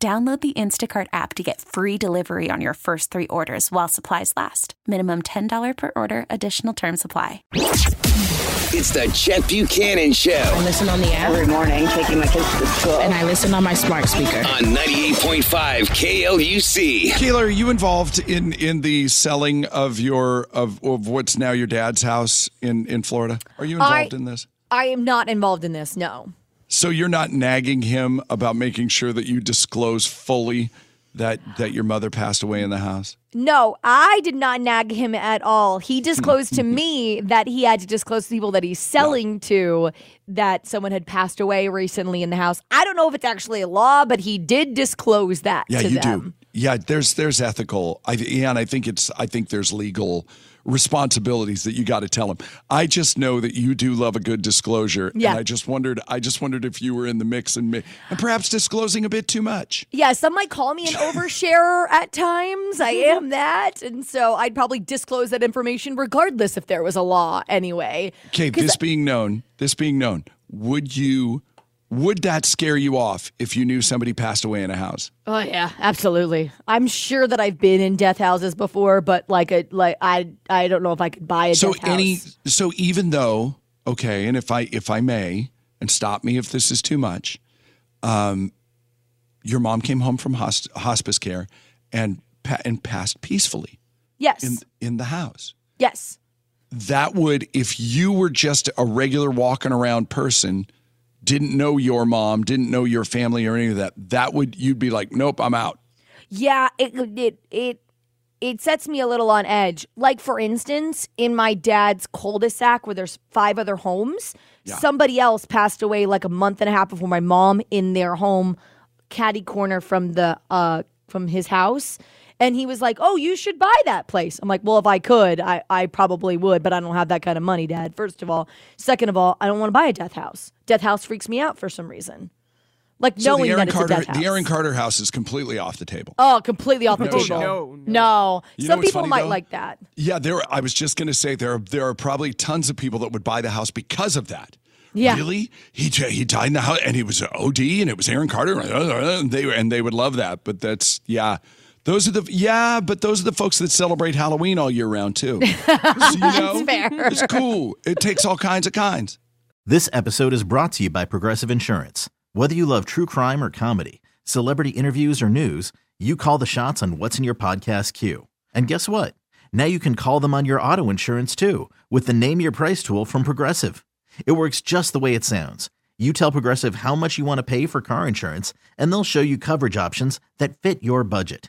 Download the Instacart app to get free delivery on your first three orders while supplies last. Minimum $10 per order, additional term supply. It's the Chet Buchanan Show I listen on the app every morning taking my kids to school. and I listen on my smart speaker. on 98.5 KLUC. Kayla, are you involved in in the selling of your of, of what's now your dad's house in in Florida? Are you involved I- in this? I am not involved in this. No. So you're not nagging him about making sure that you disclose fully that that your mother passed away in the house? No, I did not nag him at all. He disclosed to me that he had to disclose to people that he's selling to that someone had passed away recently in the house. I don't know if it's actually a law, but he did disclose that Yeah, to you them. do. Yeah, there's there's ethical. I yeah, and I think it's I think there's legal responsibilities that you got to tell them. I just know that you do love a good disclosure, Yeah. and I just wondered I just wondered if you were in the mix and and perhaps disclosing a bit too much. Yeah, some might call me an oversharer at times. I am that. And so I'd probably disclose that information regardless if there was a law anyway. Okay, this being known, this being known, would you would that scare you off if you knew somebody passed away in a house? Oh yeah, absolutely. I'm sure that I've been in death houses before, but like a like I I don't know if I could buy a so death house. any so even though okay, and if I if I may, and stop me if this is too much, um, your mom came home from hosp- hospice care and pa- and passed peacefully yes. in in the house. yes. That would if you were just a regular walking around person, didn't know your mom, didn't know your family or any of that, that would you'd be like, nope, I'm out. Yeah, it it it it sets me a little on edge. Like for instance, in my dad's cul-de-sac where there's five other homes, somebody else passed away like a month and a half before my mom in their home, caddy corner from the uh from his house. And he was like, "Oh, you should buy that place." I'm like, "Well, if I could, I, I probably would, but I don't have that kind of money, Dad. First of all, second of all, I don't want to buy a death house. Death house freaks me out for some reason, like So knowing the that Aaron it's Carter a death house. the Aaron Carter house is completely off the table. Oh, completely off the No table. shit. No, No, You Some people funny, might though? like that. Yeah, there. I was just going to say there. Are, there are probably tons of people that would buy the house because of that. Yeah. Really? He he died in the house, and he was an OD, and it was Aaron Carter, and they and they would love that. But that's yeah. Those are the yeah, but those are the folks that celebrate Halloween all year round too. So, you know, fair. It's cool. It takes all kinds of kinds. This episode is brought to you by Progressive Insurance. Whether you love true crime or comedy, celebrity interviews or news, you call the shots on what's in your podcast queue. And guess what? Now you can call them on your auto insurance too with the Name Your Price tool from Progressive. It works just the way it sounds. You tell Progressive how much you want to pay for car insurance, and they'll show you coverage options that fit your budget.